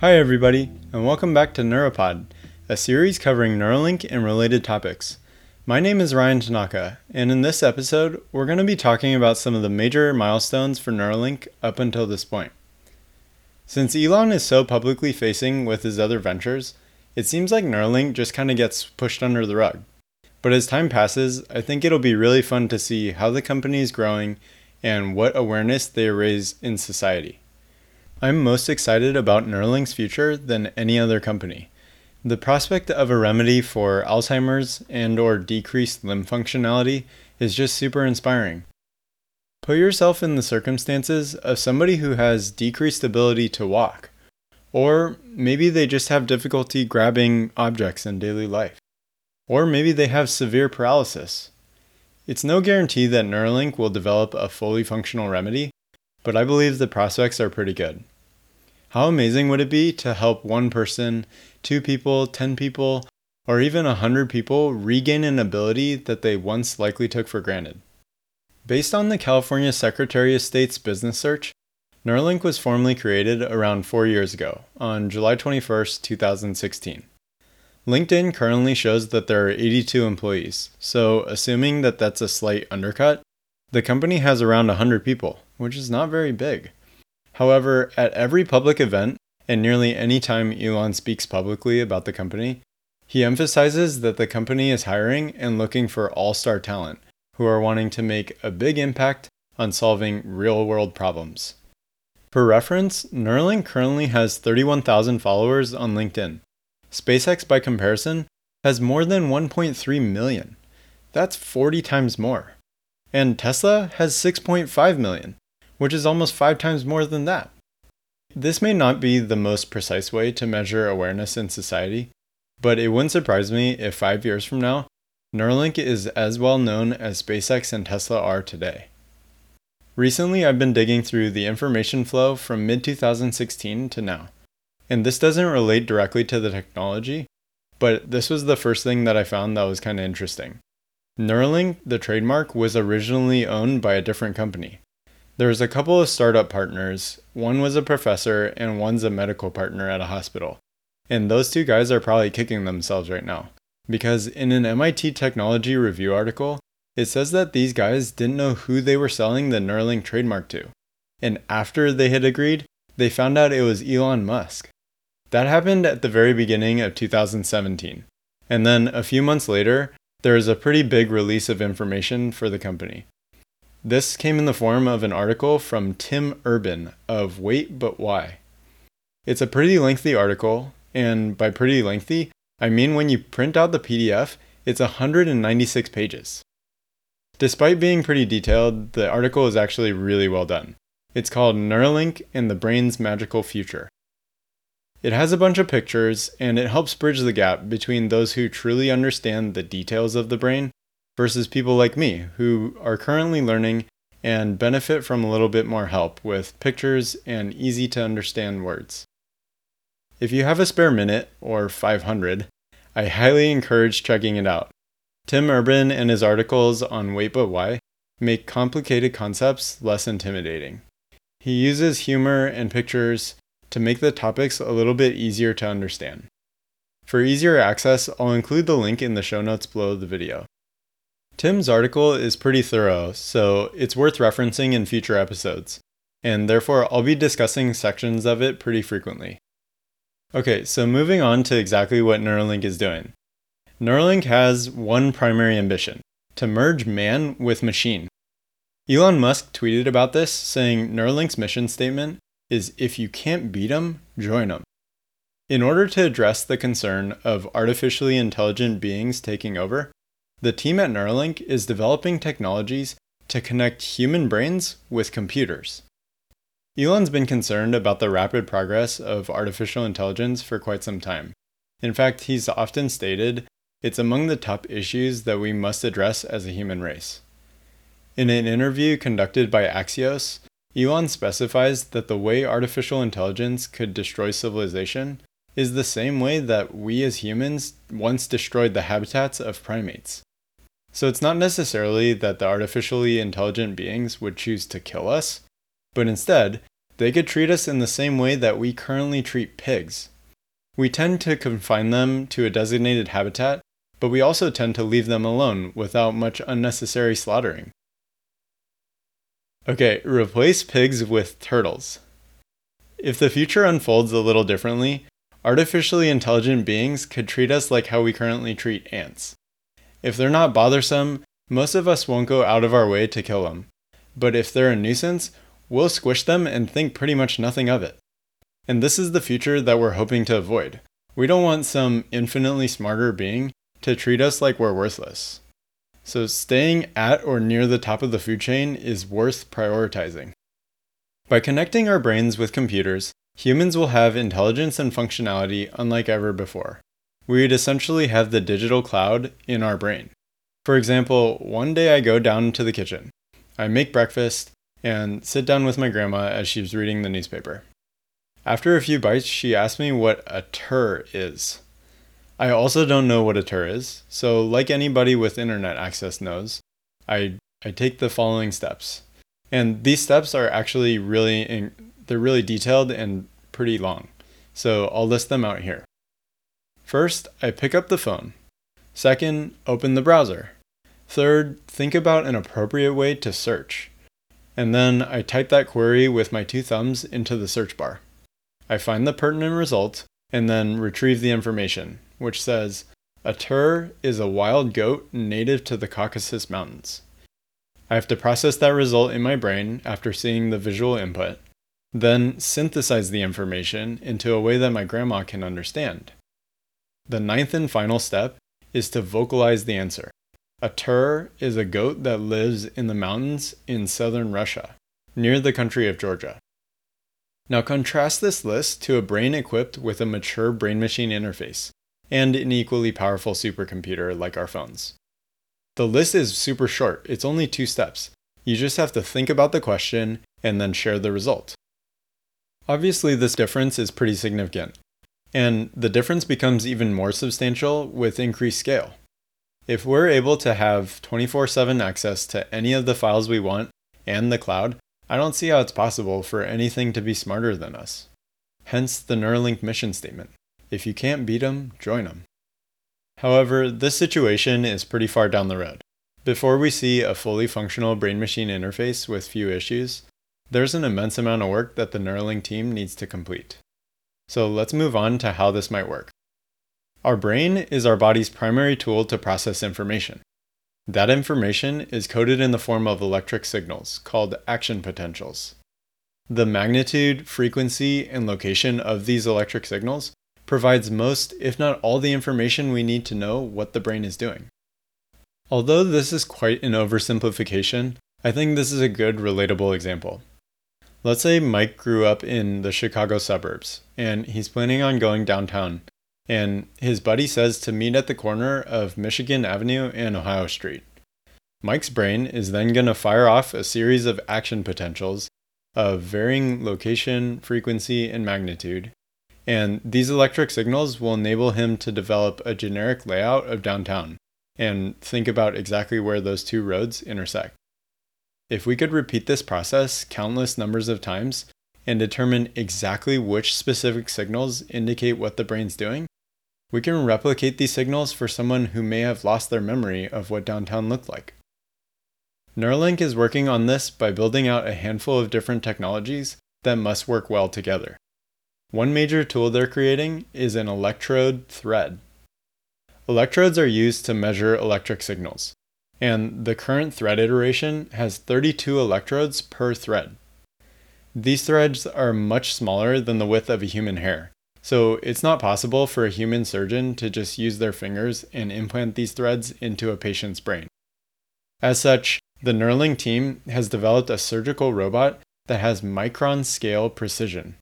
Hi, everybody, and welcome back to Neuropod, a series covering Neuralink and related topics. My name is Ryan Tanaka, and in this episode, we're going to be talking about some of the major milestones for Neuralink up until this point. Since Elon is so publicly facing with his other ventures, it seems like Neuralink just kind of gets pushed under the rug. But as time passes, I think it'll be really fun to see how the company is growing and what awareness they raise in society. I'm most excited about Neuralink's future than any other company. The prospect of a remedy for Alzheimer's and or decreased limb functionality is just super inspiring. Put yourself in the circumstances of somebody who has decreased ability to walk, or maybe they just have difficulty grabbing objects in daily life, or maybe they have severe paralysis. It's no guarantee that Neuralink will develop a fully functional remedy, but I believe the prospects are pretty good. How amazing would it be to help one person, two people, 10 people, or even 100 people regain an ability that they once likely took for granted? Based on the California Secretary of State's business search, Neuralink was formally created around four years ago, on July 21, 2016. LinkedIn currently shows that there are 82 employees, so assuming that that's a slight undercut, the company has around 100 people, which is not very big. However, at every public event, and nearly any time Elon speaks publicly about the company, he emphasizes that the company is hiring and looking for all star talent who are wanting to make a big impact on solving real world problems. For reference, Neuralink currently has 31,000 followers on LinkedIn. SpaceX, by comparison, has more than 1.3 million. That's 40 times more. And Tesla has 6.5 million which is almost five times more than that. This may not be the most precise way to measure awareness in society, but it wouldn't surprise me if five years from now, Neuralink is as well known as SpaceX and Tesla are today. Recently, I've been digging through the information flow from mid 2016 to now, and this doesn't relate directly to the technology, but this was the first thing that I found that was kind of interesting. Neuralink, the trademark, was originally owned by a different company, there was a couple of startup partners. One was a professor and one's a medical partner at a hospital. And those two guys are probably kicking themselves right now. Because in an MIT Technology Review article, it says that these guys didn't know who they were selling the Neuralink trademark to. And after they had agreed, they found out it was Elon Musk. That happened at the very beginning of 2017. And then a few months later, there was a pretty big release of information for the company. This came in the form of an article from Tim Urban of Wait But Why. It's a pretty lengthy article, and by pretty lengthy, I mean when you print out the PDF, it's 196 pages. Despite being pretty detailed, the article is actually really well done. It's called Neuralink and the Brain's Magical Future. It has a bunch of pictures, and it helps bridge the gap between those who truly understand the details of the brain versus people like me who are currently learning and benefit from a little bit more help with pictures and easy to understand words. If you have a spare minute, or 500, I highly encourage checking it out. Tim Urban and his articles on Wait But Why make complicated concepts less intimidating. He uses humor and pictures to make the topics a little bit easier to understand. For easier access, I'll include the link in the show notes below the video. Tim's article is pretty thorough, so it's worth referencing in future episodes, and therefore I'll be discussing sections of it pretty frequently. Okay, so moving on to exactly what Neuralink is doing. Neuralink has one primary ambition to merge man with machine. Elon Musk tweeted about this, saying Neuralink's mission statement is if you can't beat them, join them. In order to address the concern of artificially intelligent beings taking over, the team at Neuralink is developing technologies to connect human brains with computers. Elon's been concerned about the rapid progress of artificial intelligence for quite some time. In fact, he's often stated it's among the top issues that we must address as a human race. In an interview conducted by Axios, Elon specifies that the way artificial intelligence could destroy civilization is the same way that we as humans once destroyed the habitats of primates. So it's not necessarily that the artificially intelligent beings would choose to kill us, but instead, they could treat us in the same way that we currently treat pigs. We tend to confine them to a designated habitat, but we also tend to leave them alone without much unnecessary slaughtering. Okay, replace pigs with turtles. If the future unfolds a little differently, artificially intelligent beings could treat us like how we currently treat ants. If they're not bothersome, most of us won't go out of our way to kill them. But if they're a nuisance, we'll squish them and think pretty much nothing of it. And this is the future that we're hoping to avoid. We don't want some infinitely smarter being to treat us like we're worthless. So staying at or near the top of the food chain is worth prioritizing. By connecting our brains with computers, humans will have intelligence and functionality unlike ever before. We would essentially have the digital cloud in our brain. For example, one day I go down to the kitchen. I make breakfast and sit down with my grandma as she's reading the newspaper. After a few bites, she asked me what a tur is. I also don't know what a tur is, so like anybody with internet access knows, I I take the following steps. And these steps are actually really in, they're really detailed and pretty long. So I'll list them out here. First, I pick up the phone. Second, open the browser. Third, think about an appropriate way to search. And then I type that query with my two thumbs into the search bar. I find the pertinent result and then retrieve the information, which says a tur is a wild goat native to the Caucasus Mountains. I have to process that result in my brain after seeing the visual input, then synthesize the information into a way that my grandma can understand. The ninth and final step is to vocalize the answer. A tur is a goat that lives in the mountains in southern Russia, near the country of Georgia. Now contrast this list to a brain equipped with a mature brain machine interface and an equally powerful supercomputer like our phones. The list is super short, it's only two steps. You just have to think about the question and then share the result. Obviously, this difference is pretty significant, and the difference becomes even more substantial with increased scale. If we're able to have 24 7 access to any of the files we want and the cloud, I don't see how it's possible for anything to be smarter than us. Hence the Neuralink mission statement if you can't beat 'em, join 'em. However, this situation is pretty far down the road. Before we see a fully functional brain machine interface with few issues, there's an immense amount of work that the Neuralink team needs to complete. So let's move on to how this might work. Our brain is our body's primary tool to process information. That information is coded in the form of electric signals called action potentials. The magnitude, frequency, and location of these electric signals provides most, if not all, the information we need to know what the brain is doing. Although this is quite an oversimplification, I think this is a good relatable example. Let's say Mike grew up in the Chicago suburbs and he's planning on going downtown and his buddy says to meet at the corner of Michigan Avenue and Ohio Street. Mike's brain is then going to fire off a series of action potentials of varying location, frequency, and magnitude. And these electric signals will enable him to develop a generic layout of downtown and think about exactly where those two roads intersect. If we could repeat this process countless numbers of times and determine exactly which specific signals indicate what the brain's doing, we can replicate these signals for someone who may have lost their memory of what downtown looked like. Neuralink is working on this by building out a handful of different technologies that must work well together. One major tool they're creating is an electrode thread. Electrodes are used to measure electric signals, and the current thread iteration has 32 electrodes per thread. These threads are much smaller than the width of a human hair, so it's not possible for a human surgeon to just use their fingers and implant these threads into a patient's brain. As such, the Neuralink team has developed a surgical robot that has micron scale precision.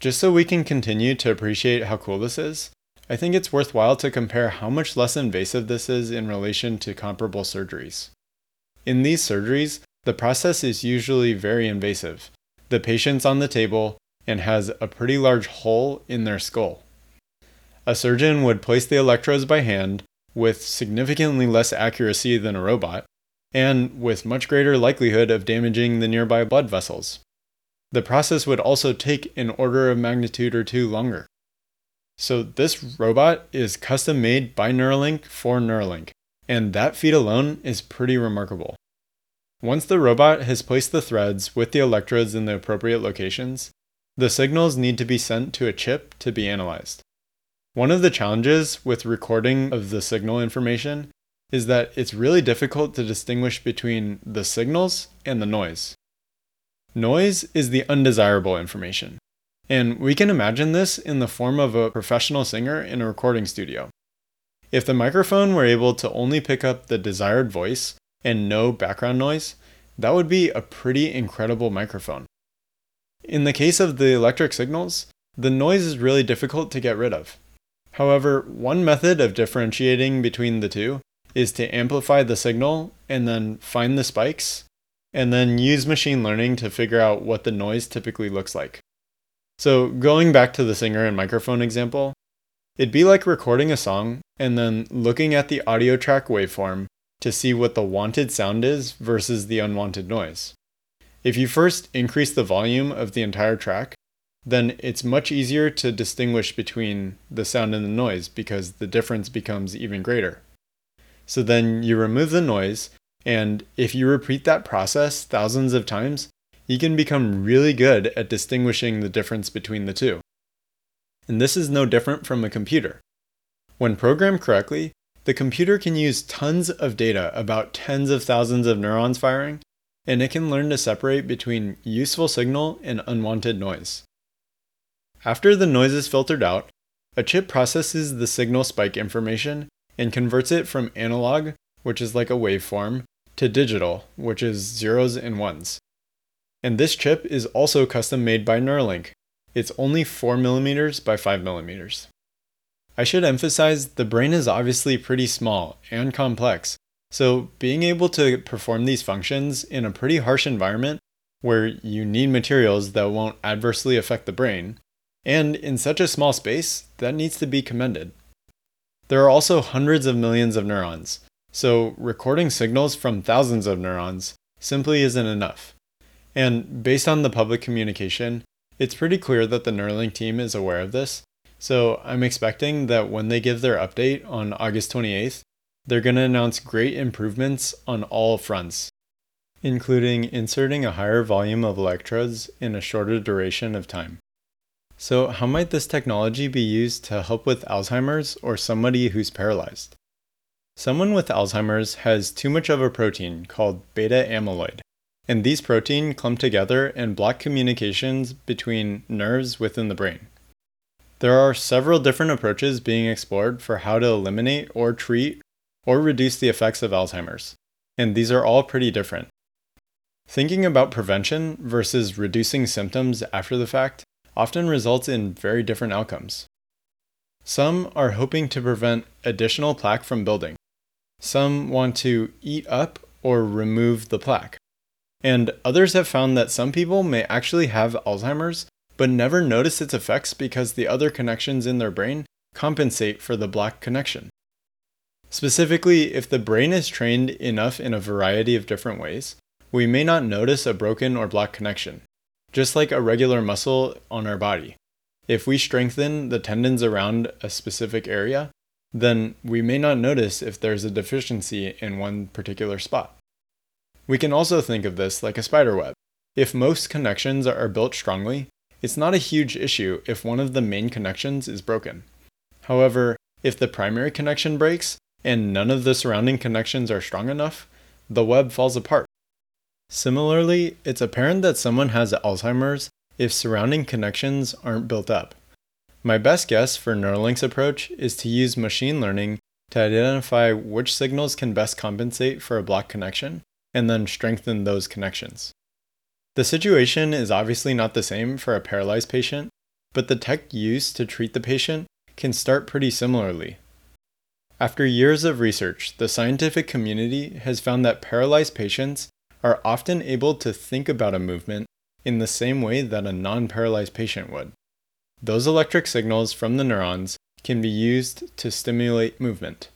Just so we can continue to appreciate how cool this is, I think it's worthwhile to compare how much less invasive this is in relation to comparable surgeries. In these surgeries, the process is usually very invasive. The patient's on the table, and has a pretty large hole in their skull. A surgeon would place the electrodes by hand with significantly less accuracy than a robot, and with much greater likelihood of damaging the nearby blood vessels. the process would also take an order of magnitude or two longer. So, this robot is custom made by Neuralink for Neuralink, and that feat alone is pretty remarkable. Once the robot has placed the threads with the electrodes in the appropriate locations, the signals need to be sent to a chip to be analyzed. One of the challenges with recording of the signal information is that it's really difficult to distinguish between the signals and the noise. Noise is the undesirable information, and we can imagine this in the form of a professional singer in a recording studio. If the microphone were able to only pick up the desired voice and no background noise, that would be a pretty incredible microphone. In the case of the electric signals, the noise is really difficult to get rid of. However, one method of differentiating between the two is to amplify the signal and then find the spikes, and then use machine learning to figure out what the noise typically looks like. So, going back to the singer and microphone example, it'd be like recording a song and then looking at the audio track waveform to see what the wanted sound is versus the unwanted noise. If you first increase the volume of the entire track, then it's much easier to distinguish between the sound and the noise because the difference becomes even greater. So then you remove the noise, and if you repeat that process thousands of times, you can become really good at distinguishing the difference between the two. And this is no different from a computer. When programmed correctly, the computer can use tons of data about tens of thousands of neurons firing, and it can learn to separate between useful signal and unwanted noise. After the noise is filtered out, a chip processes the signal spike information and converts it from analog, which is like a waveform, to digital, which is zeros and ones. And this chip is also custom made by Neuralink. It's only 4mm by 5mm. I should emphasize the brain is obviously pretty small and complex, so being able to perform these functions in a pretty harsh environment where you need materials that won't adversely affect the brain and in such a small space, that needs to be commended. There are also hundreds of millions of neurons, so recording signals from thousands of neurons simply isn't enough. And based on the public communication, it's pretty clear that the Neuralink team is aware of this, so I'm expecting that when they give their update on August 28th, they're going to announce great improvements on all fronts, including inserting a higher volume of electrodes in a shorter duration of time. So, how might this technology be used to help with Alzheimer's or somebody who's paralyzed? Someone with Alzheimer's has too much of a protein called beta amyloid, and these protein clump together and block communications between nerves within the brain. There are several different approaches being explored for how to eliminate or treat or reduce the effects of Alzheimer's, and these are all pretty different. Thinking about prevention versus reducing symptoms after the fact often results in very different outcomes. Some are hoping to prevent additional plaque from building. Some want to eat up or remove the plaque. And others have found that some people may actually have Alzheimer's but never notice its effects because the other connections in their brain compensate for the black connection. Specifically, if the brain is trained enough in a variety of different ways, we may not notice a broken or blocked connection just like a regular muscle on our body. If we strengthen the tendons around a specific area, then we may not notice if there's a deficiency in one particular spot. We can also think of this like a spider web. If most connections are built strongly, it's not a huge issue if one of the main connections is broken. However, if the primary connection breaks and none of the surrounding connections are strong enough, the web falls apart. Similarly, it's apparent that someone has Alzheimer's if surrounding connections aren't built up. My best guess for Neuralink's approach is to use machine learning to identify which signals can best compensate for a block connection and then strengthen those connections. The situation is obviously not the same for a paralyzed patient, but the tech used to treat the patient can start pretty similarly. After years of research, the scientific community has found that paralyzed patients are often able to think about a movement in the same way that a non paralyzed patient would. Those electric signals from the neurons can be used to stimulate movement.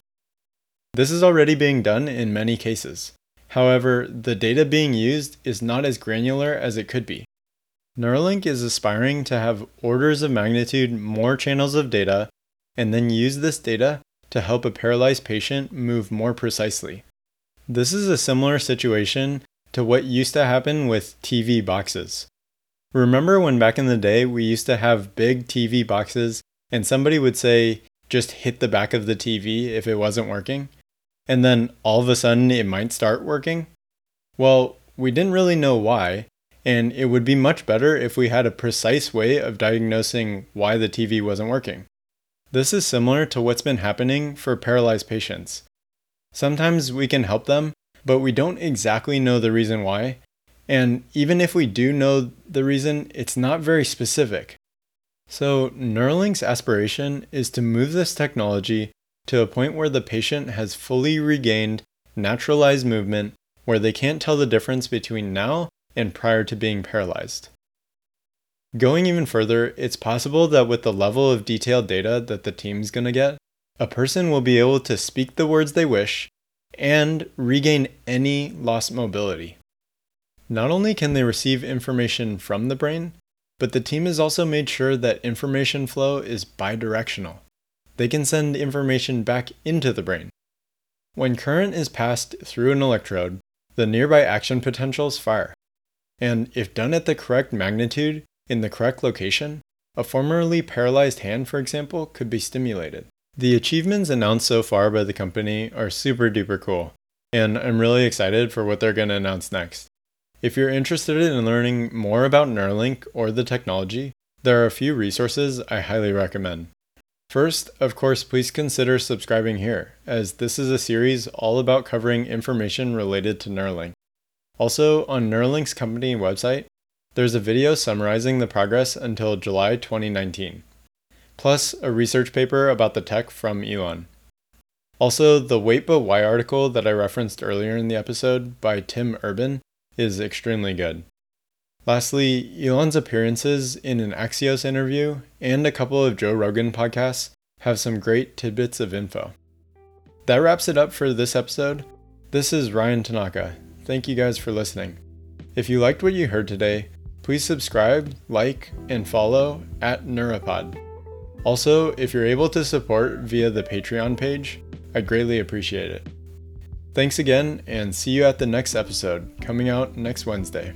This is already being done in many cases. However, the data being used is not as granular as it could be. Neuralink is aspiring to have orders of magnitude more channels of data and then use this data to help a paralyzed patient move more precisely. This is a similar situation to what used to happen with TV boxes. Remember when back in the day we used to have big TV boxes and somebody would say, just hit the back of the TV if it wasn't working? And then all of a sudden it might start working? Well, we didn't really know why, and it would be much better if we had a precise way of diagnosing why the TV wasn't working. This is similar to what's been happening for paralyzed patients. Sometimes we can help them, but we don't exactly know the reason why, and even if we do know the reason, it's not very specific. So, Neuralink's aspiration is to move this technology to a point where the patient has fully regained naturalized movement where they can't tell the difference between now and prior to being paralyzed. Going even further, it's possible that with the level of detailed data that the team's going to get, a person will be able to speak the words they wish and regain any lost mobility. Not only can they receive information from the brain, but the team has also made sure that information flow is bidirectional. They can send information back into the brain. When current is passed through an electrode, the nearby action potentials fire. And if done at the correct magnitude in the correct location, a formerly paralyzed hand, for example, could be stimulated. The achievements announced so far by the company are super duper cool, and I'm really excited for what they're going to announce next. If you're interested in learning more about Neuralink or the technology, there are a few resources I highly recommend. First, of course, please consider subscribing here, as this is a series all about covering information related to Neuralink. Also, on Neuralink's company website, there's a video summarizing the progress until July 2019, plus a research paper about the tech from Elon. Also, the Wait But Why article that I referenced earlier in the episode by Tim Urban is extremely good. Lastly, Elon's appearances in an Axios interview and a couple of Joe Rogan podcasts have some great tidbits of info. That wraps it up for this episode. This is Ryan Tanaka. Thank you guys for listening. If you liked what you heard today, please subscribe, like, and follow at Neuropod. Also, if you're able to support via the Patreon page, I'd greatly appreciate it. Thanks again, and see you at the next episode, coming out next Wednesday.